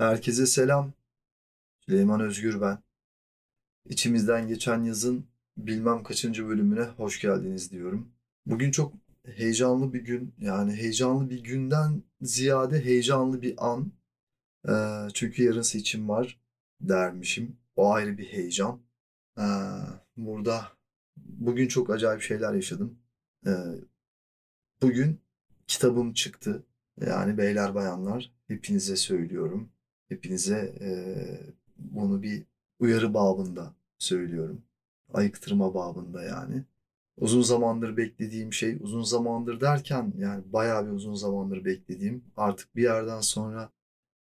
Herkese selam. Süleyman Özgür ben. İçimizden geçen yazın bilmem kaçıncı bölümüne hoş geldiniz diyorum. Bugün çok heyecanlı bir gün. Yani heyecanlı bir günden ziyade heyecanlı bir an. Ee, çünkü yarın seçim var dermişim. O ayrı bir heyecan. Ee, burada bugün çok acayip şeyler yaşadım. Ee, bugün kitabım çıktı. Yani beyler bayanlar hepinize söylüyorum. Hepinize e, bunu bir uyarı babında söylüyorum. Ayıktırma babında yani. Uzun zamandır beklediğim şey, uzun zamandır derken yani bayağı bir uzun zamandır beklediğim, artık bir yerden sonra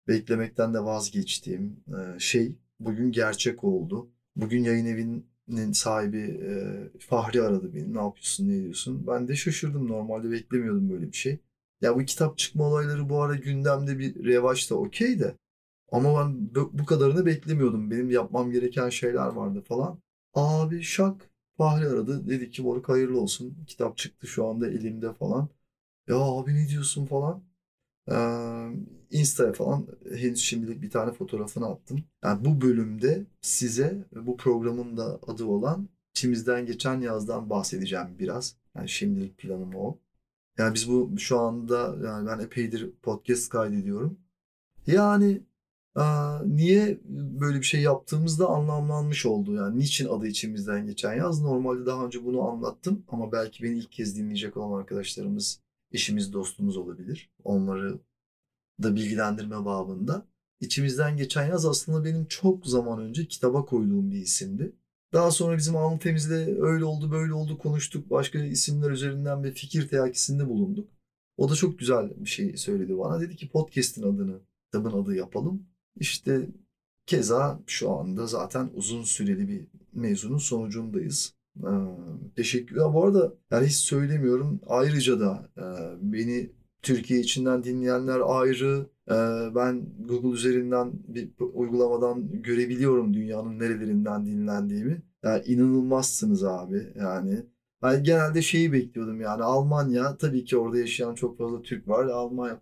beklemekten de vazgeçtiğim e, şey bugün gerçek oldu. Bugün yayın evinin sahibi e, Fahri aradı beni. Ne yapıyorsun, ne ediyorsun? Ben de şaşırdım. Normalde beklemiyordum böyle bir şey. Ya bu kitap çıkma olayları bu ara gündemde bir revaç da okey de. Ama ben bu kadarını beklemiyordum. Benim yapmam gereken şeyler vardı falan. Abi şak Fahri aradı. Dedi ki moruk hayırlı olsun. Kitap çıktı şu anda elimde falan. Ya abi ne diyorsun falan. Ee, Insta'ya falan henüz şimdilik bir tane fotoğrafını attım. Yani bu bölümde size bu programın da adı olan içimizden geçen yazdan bahsedeceğim biraz. Yani şimdilik planım o. Yani biz bu şu anda yani ben epeydir podcast kaydediyorum. Yani niye böyle bir şey yaptığımızda anlamlanmış oldu. Yani niçin adı içimizden geçen yaz. Normalde daha önce bunu anlattım ama belki beni ilk kez dinleyecek olan arkadaşlarımız, eşimiz, dostumuz olabilir. Onları da bilgilendirme babında. İçimizden geçen yaz aslında benim çok zaman önce kitaba koyduğum bir isimdi. Daha sonra bizim analitemizde öyle oldu böyle oldu konuştuk. Başka isimler üzerinden bir fikir teakisinde bulunduk. O da çok güzel bir şey söyledi bana. Dedi ki podcast'in adını, kitabın adı yapalım. İşte keza şu anda zaten uzun süreli bir mezunun sonucundayız. Ee, teşekkür. Ya bu arada yani hiç söylemiyorum. Ayrıca da e, beni Türkiye içinden dinleyenler ayrı. Ee, ben Google üzerinden bir uygulamadan görebiliyorum dünyanın nerelerinden dinlendiğimi. Yani inanılmazsınız abi yani. Ben genelde şeyi bekliyordum yani Almanya tabii ki orada yaşayan çok fazla Türk var. Almanya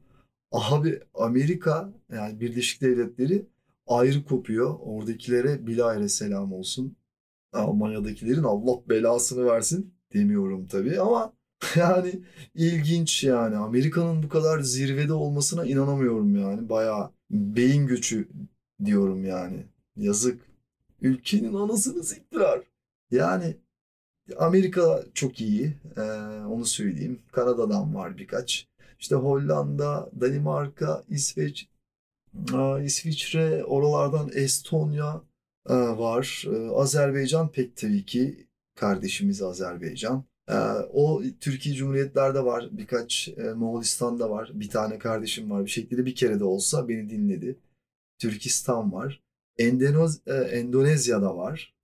abi Amerika yani Birleşik Devletleri ayrı kopuyor. Oradakilere bilahare selam olsun. Almanya'dakilerin Allah belasını versin demiyorum tabii ama Yani ilginç yani. Amerika'nın bu kadar zirvede olmasına inanamıyorum yani. Bayağı beyin göçü diyorum yani. Yazık. Ülkenin anasını siktiler. Yani Amerika çok iyi. Ee, onu söyleyeyim. Kanada'dan var birkaç. İşte Hollanda, Danimarka, İsveç, İsviçre, oralardan Estonya var. Azerbaycan pek tabii ki kardeşimiz Azerbaycan. O Türkiye Cumhuriyetlerde var. Birkaç Moğolistan'da var. Bir tane kardeşim var. Bir şekilde bir kere de olsa beni dinledi. Türkistan var. Endonez e, Endonezya'da var.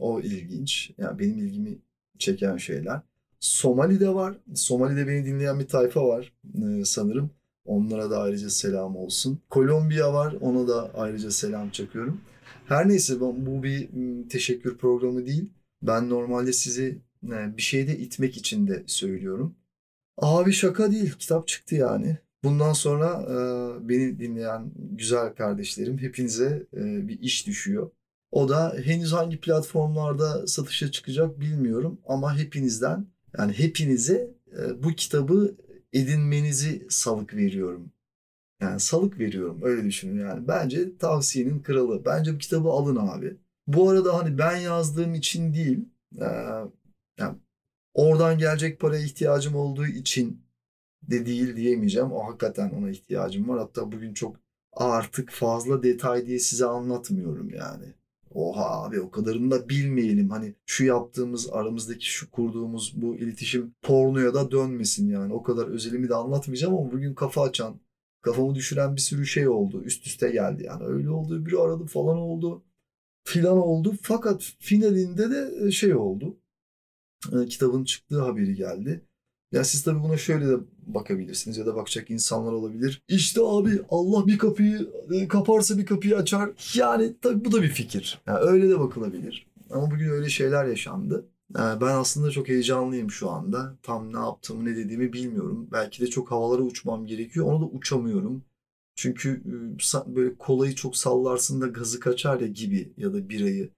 O ilginç. Yani benim ilgimi çeken şeyler. Somali'de var. Somali'de beni dinleyen bir tayfa var e, sanırım. Onlara da ayrıca selam olsun. Kolombiya var. Ona da ayrıca selam çakıyorum. Her neyse bu bir teşekkür programı değil. Ben normalde sizi bir şeyde itmek için de söylüyorum. Abi şaka değil. Kitap çıktı yani. Bundan sonra e, beni dinleyen güzel kardeşlerim hepinize e, bir iş düşüyor. O da henüz hangi platformlarda satışa çıkacak bilmiyorum ama hepinizden yani hepinize e, bu kitabı edinmenizi salık veriyorum. Yani salık veriyorum öyle düşünün yani. Bence tavsiyenin kralı. Bence bu kitabı alın abi. Bu arada hani ben yazdığım için değil yani oradan gelecek paraya ihtiyacım olduğu için de değil diyemeyeceğim. O hakikaten ona ihtiyacım var. Hatta bugün çok artık fazla detay diye size anlatmıyorum yani. Oha abi o kadarını da bilmeyelim. Hani şu yaptığımız aramızdaki şu kurduğumuz bu iletişim pornoya da dönmesin yani. O kadar özelimi de anlatmayacağım ama bugün kafa açan, kafamı düşüren bir sürü şey oldu. Üst üste geldi yani. Öyle oldu, biri aradı falan oldu. Filan oldu. Fakat finalinde de şey oldu e, kitabın çıktığı haberi geldi. Ya siz tabii buna şöyle de bakabilirsiniz ya da bakacak insanlar olabilir. İşte abi Allah bir kapıyı e, kaparsa bir kapıyı açar. Yani tabii bu da bir fikir. Yani öyle de bakılabilir. Ama bugün öyle şeyler yaşandı. Yani ben aslında çok heyecanlıyım şu anda. Tam ne yaptığımı ne dediğimi bilmiyorum. Belki de çok havalara uçmam gerekiyor. Onu da uçamıyorum. Çünkü böyle kolayı çok sallarsın da gazı kaçar ya gibi ya da birayı.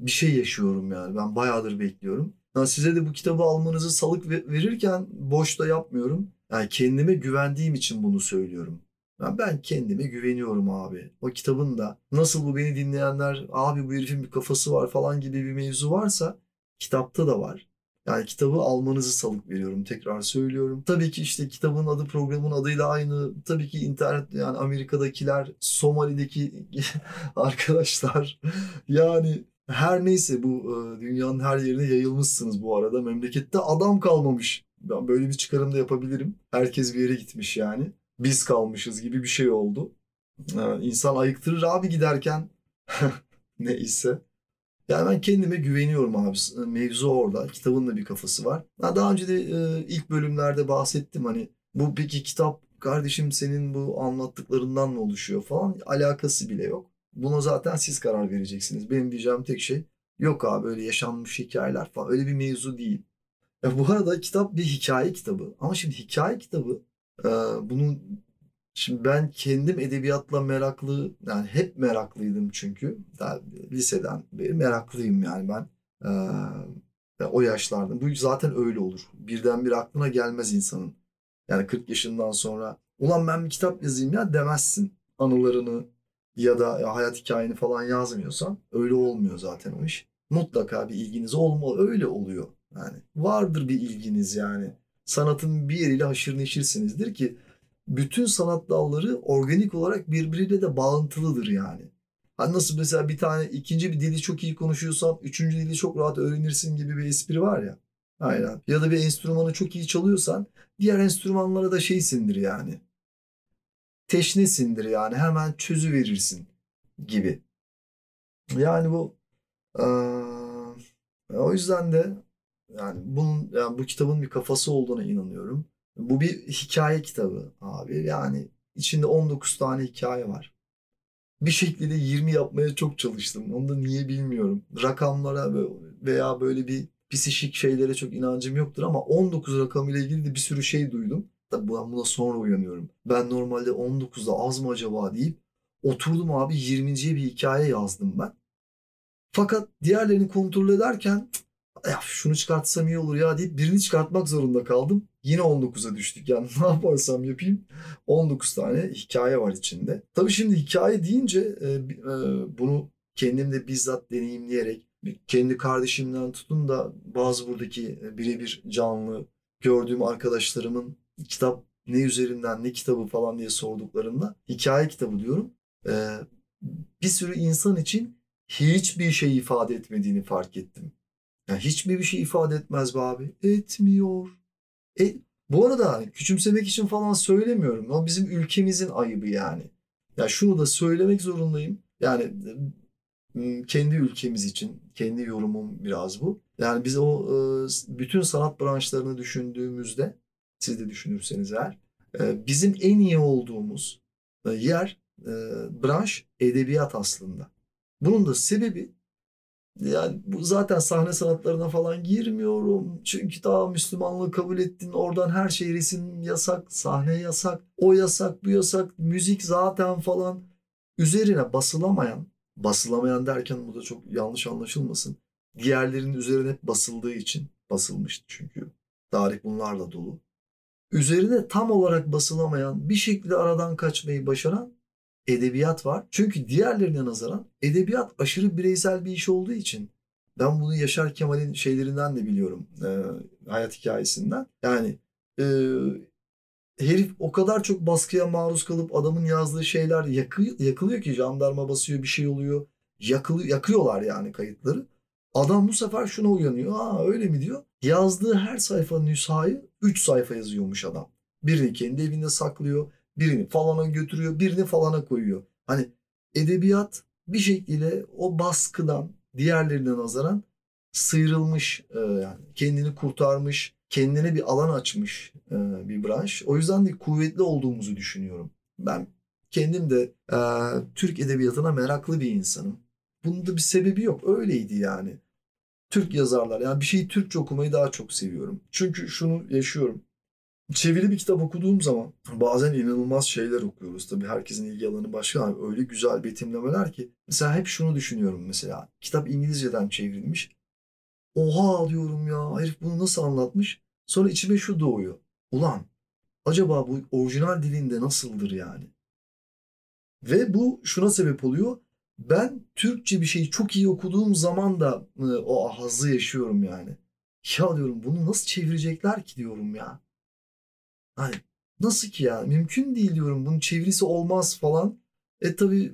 Bir şey yaşıyorum yani. Ben bayağıdır bekliyorum. Yani size de bu kitabı almanızı salık verirken boş da yapmıyorum. Yani kendime güvendiğim için bunu söylüyorum. Yani ben kendime güveniyorum abi. O kitabın da nasıl bu beni dinleyenler abi bu herifin bir kafası var falan gibi bir mevzu varsa kitapta da var. Yani kitabı almanızı salık veriyorum. Tekrar söylüyorum. Tabii ki işte kitabın adı programın adıyla aynı. Tabii ki internet yani Amerika'dakiler, Somali'deki arkadaşlar. Yani her neyse bu e, dünyanın her yerine yayılmışsınız bu arada. Memlekette adam kalmamış. Ben böyle bir çıkarım da yapabilirim. Herkes bir yere gitmiş yani. Biz kalmışız gibi bir şey oldu. İnsan ayıktırır abi giderken. Neyse. Yani ben kendime güveniyorum abi. Mevzu orada. Kitabın da bir kafası var. Daha önce de e, ilk bölümlerde bahsettim hani bu peki kitap kardeşim senin bu anlattıklarından mı oluşuyor falan alakası bile yok. Buna zaten siz karar vereceksiniz. Benim diyeceğim tek şey yok abi öyle yaşanmış hikayeler falan öyle bir mevzu değil. Ya bu arada kitap bir hikaye kitabı ama şimdi hikaye kitabı e, bunun Şimdi ben kendim edebiyatla meraklı, yani hep meraklıydım çünkü. Daha liseden beri meraklıyım yani ben. Ee, o yaşlarda. Bu zaten öyle olur. Birdenbire aklına gelmez insanın. Yani 40 yaşından sonra ulan ben bir kitap yazayım ya demezsin. Anılarını ya da ya hayat hikayeni falan yazmıyorsan öyle olmuyor zaten o iş. Mutlaka bir ilginiz olmalı. Öyle oluyor. Yani vardır bir ilginiz yani. Sanatın bir yeriyle haşır neşirsinizdir ki bütün sanat dalları organik olarak birbiriyle de bağlantılıdır yani. Hani nasıl mesela bir tane ikinci bir dili çok iyi konuşuyorsan üçüncü dili çok rahat öğrenirsin gibi bir espri var ya. Aynen. Ya da bir enstrümanı çok iyi çalıyorsan diğer enstrümanlara da şeysindir yani. Teşnesindir yani hemen çözü verirsin gibi. Yani bu ee, o yüzden de yani bunun yani bu kitabın bir kafası olduğuna inanıyorum. Bu bir hikaye kitabı abi. Yani içinde 19 tane hikaye var. Bir şekilde 20 yapmaya çok çalıştım. Onu da niye bilmiyorum. Rakamlara veya böyle bir psişik şeylere çok inancım yoktur ama 19 rakamıyla ilgili de bir sürü şey duydum. Tabii ben buna sonra uyanıyorum. Ben normalde 19'da az mı acaba deyip oturdum abi 20.ye bir hikaye yazdım ben. Fakat diğerlerini kontrol ederken ya şunu çıkartsam iyi olur ya deyip birini çıkartmak zorunda kaldım. Yine 19'a düştük. Yani ne yaparsam yapayım 19 tane hikaye var içinde. Tabii şimdi hikaye deyince e, e, bunu kendim de bizzat deneyimleyerek kendi kardeşimden tutun da bazı buradaki e, birebir canlı gördüğüm arkadaşlarımın kitap ne üzerinden ne kitabı falan diye sorduklarında hikaye kitabı diyorum. E, bir sürü insan için hiçbir şey ifade etmediğini fark ettim. Yani hiçbir bir şey ifade etmez be abi. Etmiyor. E, bu arada hani küçümsemek için falan söylemiyorum. O bizim ülkemizin ayıbı yani. Ya şunu da söylemek zorundayım. Yani kendi ülkemiz için kendi yorumum biraz bu. Yani biz o bütün sanat branşlarını düşündüğümüzde siz de düşünürseniz eğer bizim en iyi olduğumuz yer branş edebiyat aslında. Bunun da sebebi yani bu zaten sahne sanatlarına falan girmiyorum. Çünkü daha Müslümanlığı kabul ettin. Oradan her şey resim yasak, sahne yasak, o yasak, bu yasak, müzik zaten falan. Üzerine basılamayan, basılamayan derken bu da çok yanlış anlaşılmasın. Diğerlerinin üzerine hep basıldığı için basılmıştı çünkü. Tarih bunlarla dolu. Üzerine tam olarak basılamayan, bir şekilde aradan kaçmayı başaran edebiyat var. Çünkü diğerlerine nazaran edebiyat aşırı bireysel bir iş olduğu için ben bunu Yaşar Kemal'in şeylerinden de biliyorum. E, hayat hikayesinden. Yani e, herif o kadar çok baskıya maruz kalıp adamın yazdığı şeyler yakı, yakılıyor ki jandarma basıyor bir şey oluyor. Yakılı, yakıyorlar yani kayıtları. Adam bu sefer şuna uyanıyor. Aa öyle mi diyor. Yazdığı her sayfanın nüshayı 3 sayfa yazıyormuş adam. Birini kendi evinde saklıyor. Birini falana götürüyor, birini falana koyuyor. Hani edebiyat bir şekilde o baskıdan diğerlerine nazaran sıyrılmış e, yani kendini kurtarmış, kendine bir alan açmış e, bir branş. O yüzden de kuvvetli olduğumuzu düşünüyorum. Ben kendim de e, Türk edebiyatına meraklı bir insanım. Bunun da bir sebebi yok. Öyleydi yani. Türk yazarlar yani bir şeyi Türkçe okumayı daha çok seviyorum. Çünkü şunu yaşıyorum. çeviri bir kitap okuduğum zaman bazen inanılmaz şeyler okuyoruz. Tabii herkesin ilgi alanı başka ama öyle güzel betimlemeler ki. Mesela hep şunu düşünüyorum mesela. Kitap İngilizceden çevrilmiş. Oha diyorum ya herif bunu nasıl anlatmış? Sonra içime şu doğuyor. Ulan acaba bu orijinal dilinde nasıldır yani? Ve bu şuna sebep oluyor. Ben Türkçe bir şeyi çok iyi okuduğum zaman da e, o hazzı yaşıyorum yani. Ya diyorum bunu nasıl çevirecekler ki diyorum ya. Hani nasıl ki ya? Mümkün değil diyorum. Bunun çevirisi olmaz falan. E tabii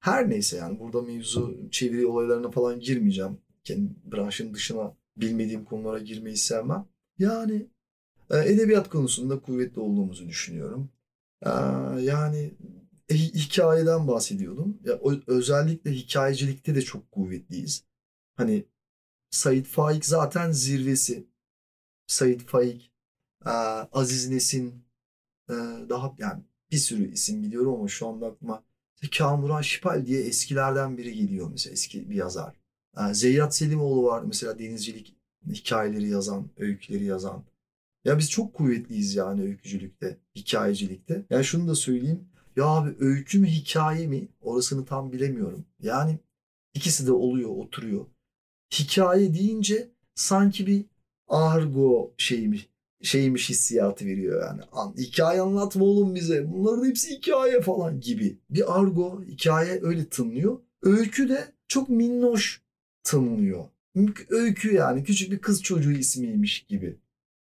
her neyse yani burada mevzu çeviri olaylarına falan girmeyeceğim. Kendi branşın dışına bilmediğim konulara girmeyi sevmem. Yani e, edebiyat konusunda kuvvetli olduğumuzu düşünüyorum. E, yani hikayeden bahsediyordum. Ya, özellikle hikayecilikte de çok kuvvetliyiz. Hani Said Faik zaten zirvesi. Said Faik, Aziz Nesin, daha yani bir sürü isim biliyorum ama şu anda aklıma Kamuran Şipal diye eskilerden biri geliyor mesela eski bir yazar. Zeyyat Selimoğlu var mesela denizcilik hikayeleri yazan, öyküleri yazan. Ya biz çok kuvvetliyiz yani öykücülükte, hikayecilikte. Yani şunu da söyleyeyim. Ya abi öykü mü hikaye mi orasını tam bilemiyorum. Yani ikisi de oluyor, oturuyor. Hikaye deyince sanki bir argo şeymiş, şeymiş hissiyatı veriyor yani. An, hikaye anlatma oğlum bize. Bunların hepsi hikaye falan gibi. Bir argo hikaye öyle tınlıyor. Öykü de çok minnoş tınlıyor. Öykü yani küçük bir kız çocuğu ismiymiş gibi.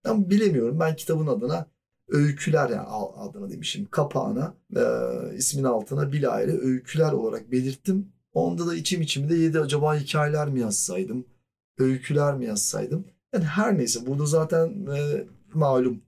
Ben bilemiyorum. Ben kitabın adına öyküler yani adına demişim kapağına e, ismin altına bilahare öyküler olarak belirttim. Onda da içim içimde yedi acaba hikayeler mi yazsaydım? Öyküler mi yazsaydım? Yani her neyse burada zaten e, malum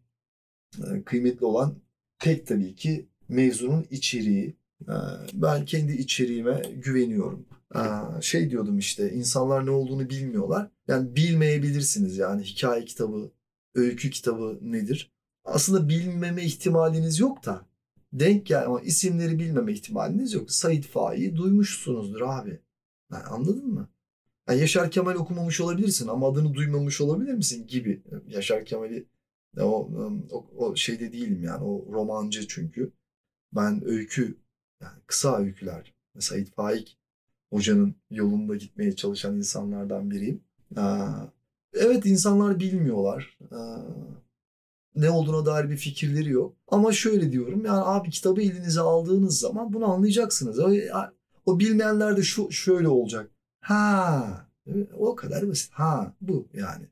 e, kıymetli olan pek tabii ki mevzunun içeriği. E, ben kendi içeriğime güveniyorum. E, şey diyordum işte insanlar ne olduğunu bilmiyorlar. Yani bilmeyebilirsiniz yani hikaye kitabı, öykü kitabı nedir? Aslında bilmeme ihtimaliniz yok da denk gel ama isimleri bilmeme ihtimaliniz yok. Said Faik'i duymuşsunuzdur abi. Yani anladın mı? Yani Yaşar Kemal okumamış olabilirsin ama adını duymamış olabilir misin gibi. Yaşar Kemal'i o, o, o şeyde değilim yani o romancı çünkü. Ben öykü yani kısa öyküler. Said Faik hocanın yolunda gitmeye çalışan insanlardan biriyim. Evet insanlar bilmiyorlar ne olduğuna dair bir fikirleri yok. Ama şöyle diyorum yani abi kitabı elinize aldığınız zaman bunu anlayacaksınız. O, o bilmeyenler de şu şöyle olacak. Ha o kadar basit. Ha bu yani.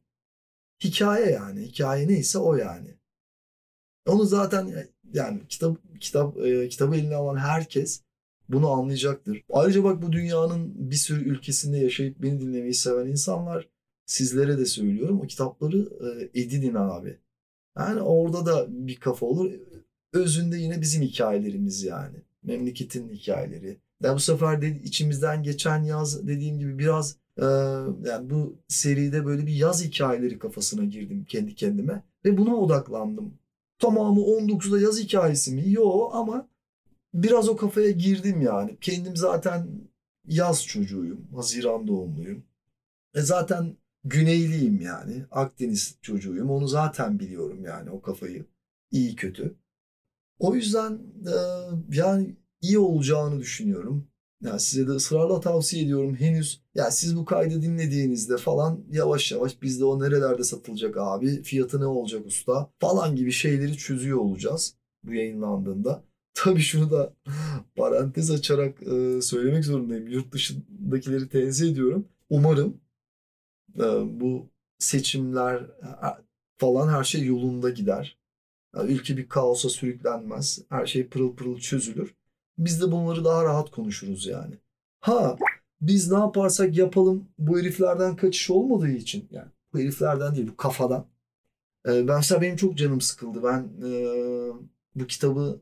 Hikaye yani. Hikaye neyse o yani. Onu zaten yani kitap kitap e, kitabı eline alan herkes bunu anlayacaktır. Ayrıca bak bu dünyanın bir sürü ülkesinde yaşayıp beni dinlemeyi seven insanlar sizlere de söylüyorum. O kitapları e, edinin abi. Yani orada da bir kafa olur. Özünde yine bizim hikayelerimiz yani. Memleketin hikayeleri. Yani bu sefer de içimizden geçen yaz dediğim gibi biraz yani bu seride böyle bir yaz hikayeleri kafasına girdim kendi kendime ve buna odaklandım. Tamamı 19'da yaz hikayesi mi? Yo ama biraz o kafaya girdim yani. Kendim zaten yaz çocuğuyum. Haziran doğumluyum. E zaten Güneyliyim yani. Akdeniz çocuğuyum. Onu zaten biliyorum yani o kafayı. İyi kötü. O yüzden e, yani iyi olacağını düşünüyorum. Yani size de ısrarla tavsiye ediyorum. Henüz ya siz bu kaydı dinlediğinizde falan yavaş yavaş bizde o nerelerde satılacak abi, fiyatı ne olacak usta falan gibi şeyleri çözüyor olacağız bu yayınlandığında. Tabii şunu da parantez açarak e, söylemek zorundayım. Yurt dışındakileri tenzih ediyorum. Umarım bu seçimler falan her şey yolunda gider. ülke bir kaosa sürüklenmez. Her şey pırıl pırıl çözülür. Biz de bunları daha rahat konuşuruz yani. Ha biz ne yaparsak yapalım bu heriflerden kaçış olmadığı için yani bu heriflerden değil bu kafadan. ben mesela benim çok canım sıkıldı. Ben bu kitabı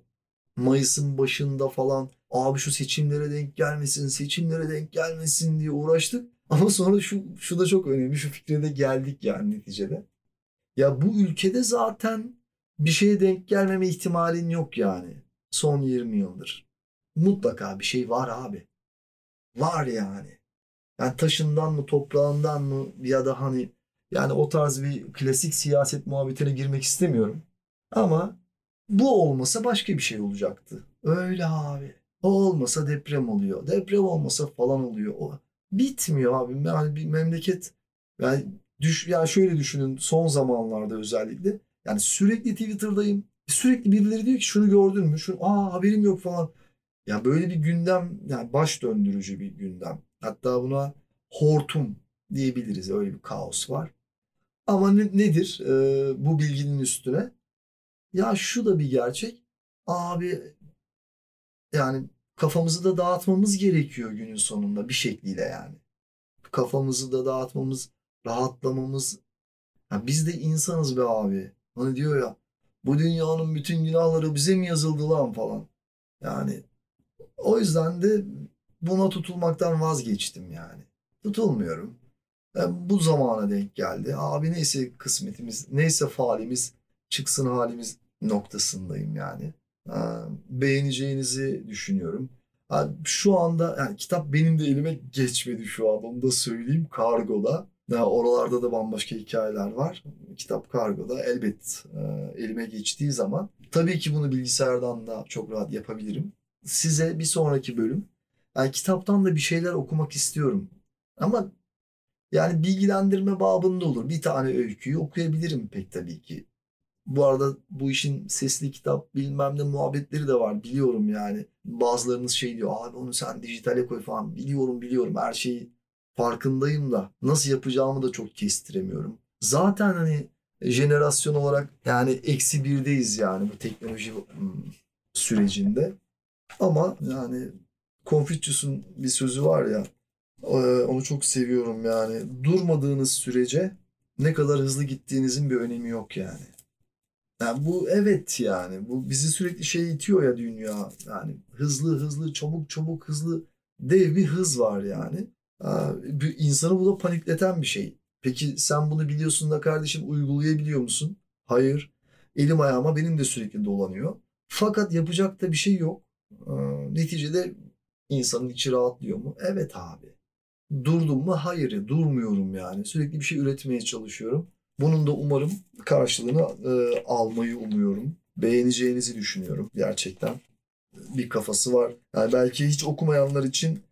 Mayıs'ın başında falan abi şu seçimlere denk gelmesin, seçimlere denk gelmesin diye uğraştık. Ama sonra şu, şu da çok önemli. Şu fikre de geldik yani neticede. Ya bu ülkede zaten bir şeye denk gelmeme ihtimalin yok yani. Son 20 yıldır. Mutlaka bir şey var abi. Var yani. Yani taşından mı toprağından mı ya da hani yani o tarz bir klasik siyaset muhabbetine girmek istemiyorum. Ama bu olmasa başka bir şey olacaktı. Öyle abi. O olmasa deprem oluyor. Deprem olmasa falan oluyor. O bitmiyor abi. Yani bir memleket yani düş yani şöyle düşünün son zamanlarda özellikle yani sürekli Twitter'dayım. Sürekli birileri diyor ki şunu gördün mü? Şunu aa haberim yok falan. Ya böyle bir gündem yani baş döndürücü bir gündem. Hatta buna hortum diyebiliriz. Öyle bir kaos var. Ama ne, nedir ee, bu bilginin üstüne? Ya şu da bir gerçek. Abi yani kafamızı da dağıtmamız gerekiyor günün sonunda bir şekliyle yani. Kafamızı da dağıtmamız, rahatlamamız. Ya biz de insanız be abi. Hani diyor ya bu dünyanın bütün günahları bize mi yazıldı lan falan. Yani o yüzden de buna tutulmaktan vazgeçtim yani. Tutulmuyorum. Yani bu zamana denk geldi. Abi neyse kısmetimiz, neyse falimiz çıksın halimiz noktasındayım yani. Beğeneceğinizi düşünüyorum. Şu anda yani kitap benim de elime geçmedi şu an onu da söyleyeyim kargoda. Yani oralarda da bambaşka hikayeler var. Kitap kargoda elbet e, elime geçtiği zaman tabii ki bunu bilgisayardan da çok rahat yapabilirim. Size bir sonraki bölüm yani kitaptan da bir şeyler okumak istiyorum. Ama yani bilgilendirme babında olur. Bir tane öyküyü okuyabilirim pek tabii ki. Bu arada bu işin sesli kitap bilmem ne muhabbetleri de var. Biliyorum yani. Bazılarınız şey diyor abi onu sen dijitale koy falan. Biliyorum biliyorum her şeyi farkındayım da nasıl yapacağımı da çok kestiremiyorum. Zaten hani jenerasyon olarak yani eksi birdeyiz yani bu teknoloji hmm, sürecinde. Ama yani Confucius'un bir sözü var ya onu çok seviyorum yani. Durmadığınız sürece ne kadar hızlı gittiğinizin bir önemi yok yani. Yani bu evet yani. Bu bizi sürekli şey itiyor ya dünya. Yani hızlı hızlı çabuk çabuk hızlı dev bir hız var yani. Bir insanı bu da panikleten bir şey. Peki sen bunu biliyorsun da kardeşim uygulayabiliyor musun? Hayır. Elim ayağıma benim de sürekli dolanıyor. Fakat yapacak da bir şey yok. Neticede insanın içi rahatlıyor mu? Evet abi. Durdum mu? Hayır. Durmuyorum yani. Sürekli bir şey üretmeye çalışıyorum. Bunun da umarım karşılığını e, almayı umuyorum. Beğeneceğinizi düşünüyorum gerçekten. Bir kafası var. Yani belki hiç okumayanlar için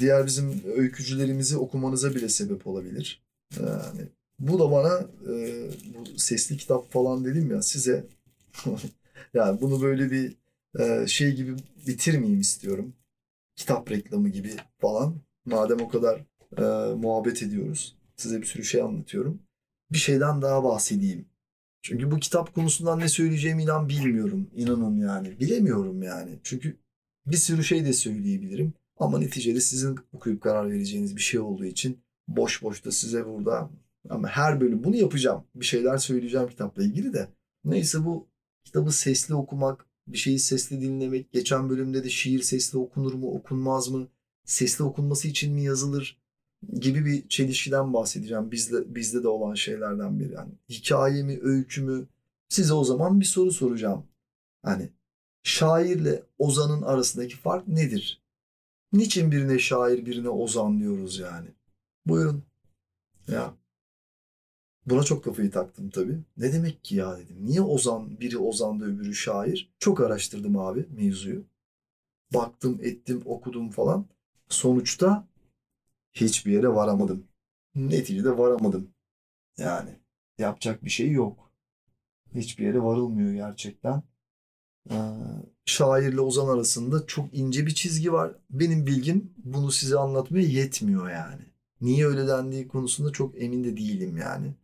diğer bizim öykücülerimizi okumanıza bile sebep olabilir. Yani bu da bana e, bu sesli kitap falan dedim ya size yani bunu böyle bir e, şey gibi bitirmeyeyim istiyorum. Kitap reklamı gibi falan. Madem o kadar e, muhabbet ediyoruz. Size bir sürü şey anlatıyorum bir şeyden daha bahsedeyim. Çünkü bu kitap konusundan ne söyleyeceğimi inan bilmiyorum. İnanın yani. Bilemiyorum yani. Çünkü bir sürü şey de söyleyebilirim. Ama neticede sizin okuyup karar vereceğiniz bir şey olduğu için boş boş da size burada ama her bölüm bunu yapacağım. Bir şeyler söyleyeceğim kitapla ilgili de. Neyse bu kitabı sesli okumak, bir şeyi sesli dinlemek. Geçen bölümde de şiir sesli okunur mu, okunmaz mı? Sesli okunması için mi yazılır? Gibi bir çelişkiden bahsedeceğim. Bizde, bizde de olan şeylerden biri. Yani hikaye mi, öykü mü? Size o zaman bir soru soracağım. Hani şairle ozanın arasındaki fark nedir? Niçin birine şair, birine ozan diyoruz yani? Buyurun. Ya. Buna çok kafayı taktım tabii. Ne demek ki ya dedim. Niye ozan, biri ozan da öbürü şair? Çok araştırdım abi mevzuyu. Baktım, ettim, okudum falan. Sonuçta hiçbir yere varamadım. Neticede varamadım. Yani yapacak bir şey yok. Hiçbir yere varılmıyor gerçekten. Ee, şairle Ozan arasında çok ince bir çizgi var. Benim bilgim bunu size anlatmaya yetmiyor yani. Niye öyle dendiği konusunda çok emin de değilim yani.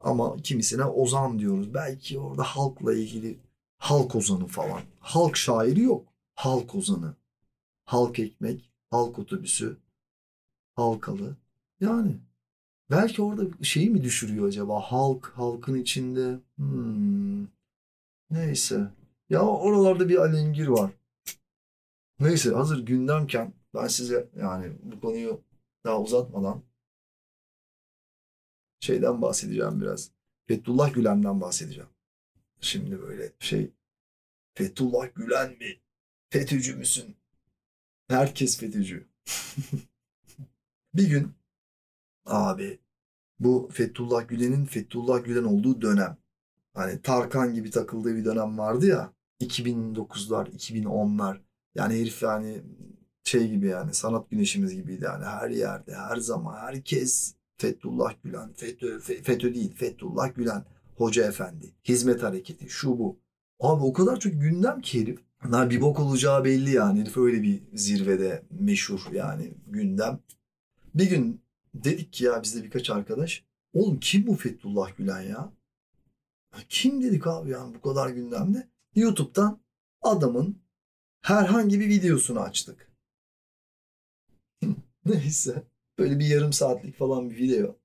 Ama kimisine Ozan diyoruz. Belki orada halkla ilgili halk ozanı falan. Halk şairi yok. Halk ozanı. Halk ekmek, halk otobüsü, halkalı. Yani belki orada şeyi mi düşürüyor acaba? Halk, halkın içinde. Hmm. Neyse. Ya oralarda bir alengir var. Neyse hazır gündemken ben size yani bu konuyu daha uzatmadan şeyden bahsedeceğim biraz. Fethullah Gülen'den bahsedeceğim. Şimdi böyle şey Fethullah Gülen mi? FETÖ'cü müsün? Herkes FETÖ'cü. Bir gün abi bu Fethullah Gülen'in Fethullah Gülen olduğu dönem Hani Tarkan gibi takıldığı bir dönem vardı ya. 2009'lar, 2010'lar. Yani herif yani şey gibi yani sanat güneşimiz gibiydi yani her yerde, her zaman, herkes Fethullah Gülen, FETÖ, FETÖ değil Fethullah Gülen, Hoca Efendi, Hizmet Hareketi, şu bu. Abi o kadar çok gündem ki herif. Bir bok olacağı belli yani. Herif öyle bir zirvede meşhur yani gündem. Bir gün dedik ki ya bizde birkaç arkadaş. Oğlum kim bu Fethullah Gülen ya? Kim dedik abi yani bu kadar gündemde? YouTube'dan adamın herhangi bir videosunu açtık. Neyse. Böyle bir yarım saatlik falan bir video.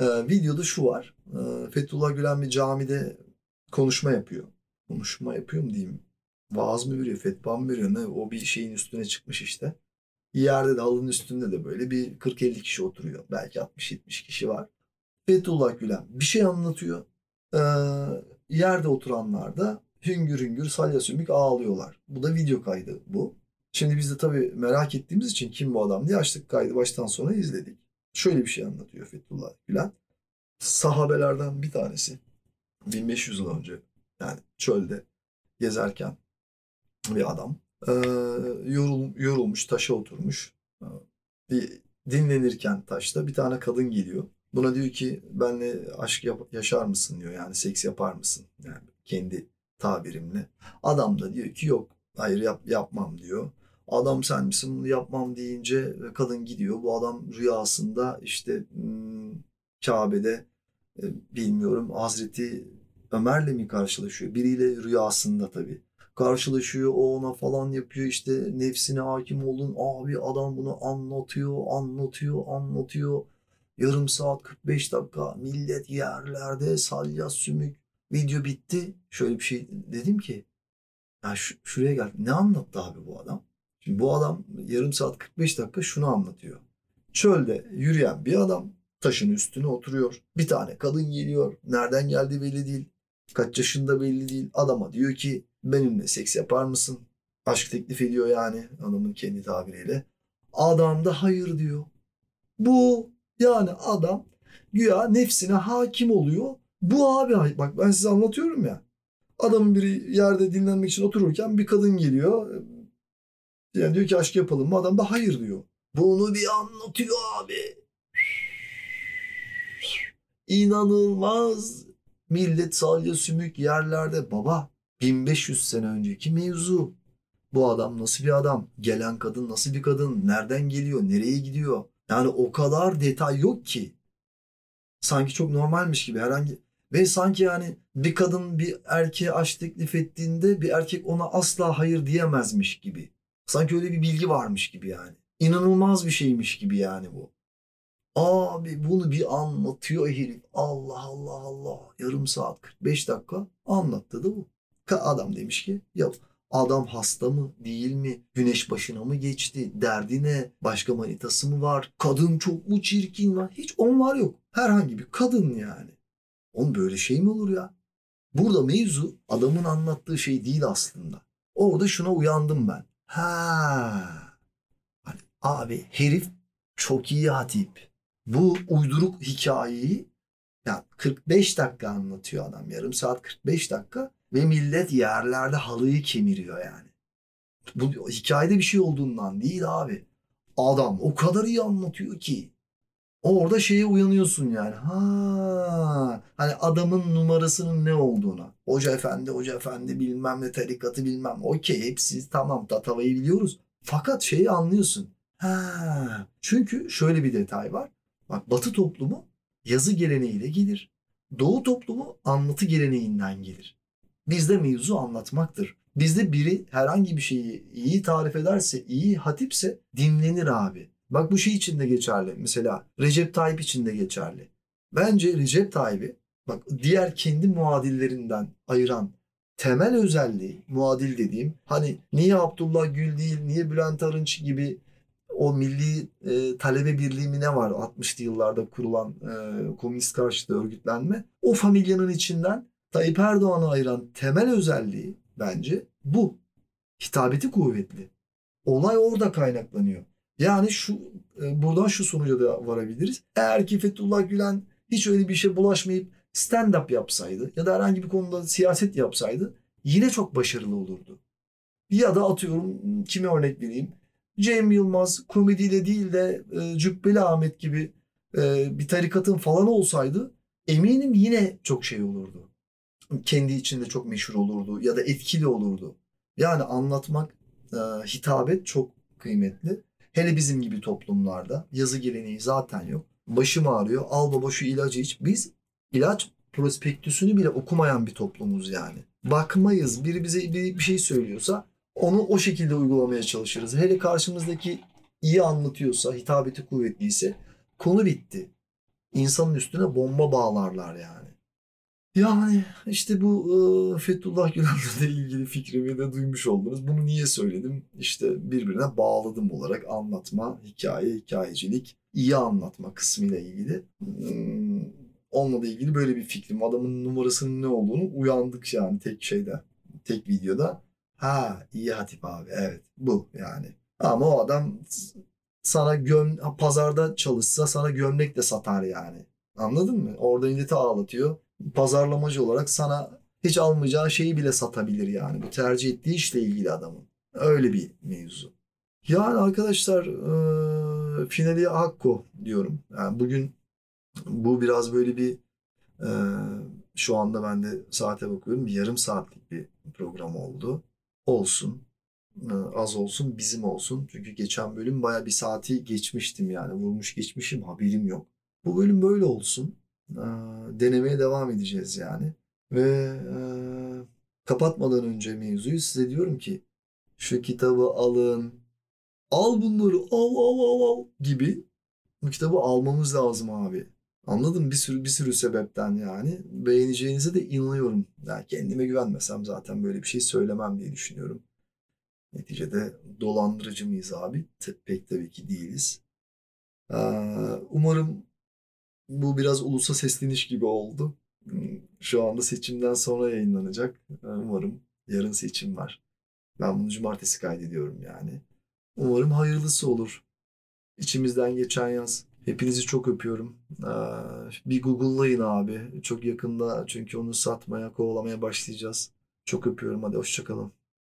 Ee, videoda şu var. Ee, Fethullah Gülen bir camide konuşma yapıyor. Konuşma yapıyor mu diyeyim? Vaaz mı veriyor, fetva mı veriyor ne? O bir şeyin üstüne çıkmış işte. Yerde de halının üstünde de böyle bir 40-50 kişi oturuyor. Belki 60-70 kişi var. Fethullah Gülen bir şey anlatıyor. Ee, yerde oturanlar da hüngür hüngür salya sümük ağlıyorlar. Bu da video kaydı bu. Şimdi biz de tabii merak ettiğimiz için kim bu adam diye açtık kaydı baştan sona izledik. Şöyle bir şey anlatıyor Fethullah Gülen. Sahabelerden bir tanesi 1500 yıl önce yani çölde gezerken bir adam ee, yorul, yorulmuş taşa oturmuş. Ee, bir dinlenirken taşta bir tane kadın geliyor. Buna diyor ki benle aşk yap- yaşar mısın diyor yani seks yapar mısın yani kendi tabirimle. Adam da diyor ki yok hayır yap, yapmam diyor. Adam sen misin bunu yapmam deyince kadın gidiyor. Bu adam rüyasında işte hmm, Kabe'de e, bilmiyorum Hazreti Ömer'le mi karşılaşıyor? Biriyle rüyasında tabii. Karşılaşıyor o ona falan yapıyor işte nefsine hakim olun. Abi adam bunu anlatıyor, anlatıyor, anlatıyor. Yarım saat 45 dakika millet yerlerde salya sümük. Video bitti. Şöyle bir şey dedim ki ya şu, şuraya gel. Ne anlattı abi bu adam? Şimdi bu adam yarım saat 45 dakika şunu anlatıyor. Çölde yürüyen bir adam taşın üstüne oturuyor. Bir tane kadın geliyor. Nereden geldiği belli değil. Kaç yaşında belli değil. Adama diyor ki benimle seks yapar mısın? Aşk teklif ediyor yani adamın kendi tabiriyle. Adam da hayır diyor. Bu yani adam güya nefsine hakim oluyor. Bu abi bak ben size anlatıyorum ya. Adamın biri yerde dinlenmek için otururken bir kadın geliyor. Yani diyor ki aşk yapalım mı? Adam da hayır diyor. Bunu bir anlatıyor abi. İnanılmaz. Millet salya sümük yerlerde. Baba 1500 sene önceki mevzu. Bu adam nasıl bir adam? Gelen kadın nasıl bir kadın? Nereden geliyor? Nereye gidiyor? Yani o kadar detay yok ki. Sanki çok normalmiş gibi herhangi ve sanki yani bir kadın bir erkeğe aşk teklif ettiğinde bir erkek ona asla hayır diyemezmiş gibi. Sanki öyle bir bilgi varmış gibi yani. İnanılmaz bir şeymiş gibi yani bu. Abi bunu bir anlatıyor herif. Allah Allah Allah. Yarım saat 45 dakika anlattı da bu. Adam demiş ki ya adam hasta mı değil mi? Güneş başına mı geçti? Derdi ne? Başka manitası mı var? Kadın çok mu çirkin var? Hiç onlar yok. Herhangi bir kadın yani. Oğlum böyle şey mi olur ya? Burada mevzu adamın anlattığı şey değil aslında. Orada şuna uyandım ben. Ha. Hani abi herif çok iyi hatip. Bu uyduruk hikayeyi ya 45 dakika anlatıyor adam. Yarım saat 45 dakika ve millet yerlerde halıyı kemiriyor yani. Bu hikayede bir şey olduğundan değil abi. Adam o kadar iyi anlatıyor ki. Orada şeye uyanıyorsun yani. Ha, hani adamın numarasının ne olduğuna. Hoca efendi, hoca efendi bilmem ne tarikatı bilmem. Okey hepsi tamam tatavayı biliyoruz. Fakat şeyi anlıyorsun. Ha, çünkü şöyle bir detay var. Bak batı toplumu yazı geleneğiyle gelir. Doğu toplumu anlatı geleneğinden gelir. Bizde mevzu anlatmaktır. Bizde biri herhangi bir şeyi iyi tarif ederse, iyi hatipse dinlenir abi. Bak bu şey için de geçerli. Mesela Recep Tayyip için de geçerli. Bence Recep Tayyip'i bak diğer kendi muadillerinden ayıran temel özelliği muadil dediğim hani niye Abdullah Gül değil niye Bülent Arınç gibi o milli e, talebe birliği mi ne var 60'lı yıllarda kurulan e, komünist karşıtı örgütlenme o familyanın içinden Tayyip Erdoğan'ı ayıran temel özelliği bence bu. Hitabeti kuvvetli. Olay orada kaynaklanıyor. Yani şu e, buradan şu sonuca da varabiliriz. Eğer ki Fethullah Gülen hiç öyle bir işe bulaşmayıp stand-up yapsaydı ya da herhangi bir konuda siyaset yapsaydı yine çok başarılı olurdu. Ya da atıyorum kime örnek vereyim? Cem Yılmaz komediyle değil de e, Cübbeli Ahmet gibi e, bir tarikatın falan olsaydı eminim yine çok şey olurdu. Kendi içinde çok meşhur olurdu ya da etkili olurdu. Yani anlatmak, e, hitabet çok kıymetli. Hele bizim gibi toplumlarda yazı geleneği zaten yok. Başım ağrıyor, al baba şu ilacı iç. Biz ilaç prospektüsünü bile okumayan bir toplumuz yani. Bakmayız. Biri bize bir, şey söylüyorsa onu o şekilde uygulamaya çalışırız. Hele karşımızdaki iyi anlatıyorsa, hitabeti kuvvetliyse konu bitti. İnsanın üstüne bomba bağlarlar yani. Yani işte bu e, Fethullah Gülen'le ilgili fikrimi de duymuş oldunuz. Bunu niye söyledim? İşte birbirine bağladım olarak anlatma, hikaye, hikayecilik, iyi anlatma kısmıyla ilgili. Hmm, onunla da ilgili böyle bir fikrim. Adamın numarasının ne olduğunu uyandık yani tek şeyde, tek videoda. Ha iyi Hatip abi evet bu yani. Ama o adam sana göm pazarda çalışsa sana gömlek de satar yani. Anladın mı? Orada milleti ağlatıyor. Pazarlamacı olarak sana hiç almayacağı şeyi bile satabilir yani. Bu tercih ettiği işle ilgili adamın. Öyle bir mevzu. Yani arkadaşlar e, finali Hakko diyorum. Yani bugün bu biraz böyle bir e, şu anda ben de saate bakıyorum. Bir yarım saatlik bir program oldu. Olsun. E, az olsun bizim olsun. Çünkü geçen bölüm baya bir saati geçmiştim yani. Vurmuş geçmişim haberim yok. Bu bölüm böyle olsun. Denemeye devam edeceğiz yani. Ve kapatmadan önce mevzuyu size diyorum ki şu kitabı alın. Al bunları al al al al gibi bu kitabı almamız lazım abi. Anladım bir sürü bir sürü sebepten yani. Beğeneceğinize de inanıyorum. Yani kendime güvenmesem zaten böyle bir şey söylemem diye düşünüyorum. Neticede dolandırıcı mıyız abi? Pek tabii ki değiliz. Umarım bu biraz ulusa sesleniş gibi oldu. Şu anda seçimden sonra yayınlanacak. Umarım yarın seçim var. Ben bunu cumartesi kaydediyorum yani. Umarım hayırlısı olur. İçimizden geçen yaz. Hepinizi çok öpüyorum. Bir Google'layın abi. Çok yakında çünkü onu satmaya, kovalamaya başlayacağız. Çok öpüyorum. Hadi hoşçakalın.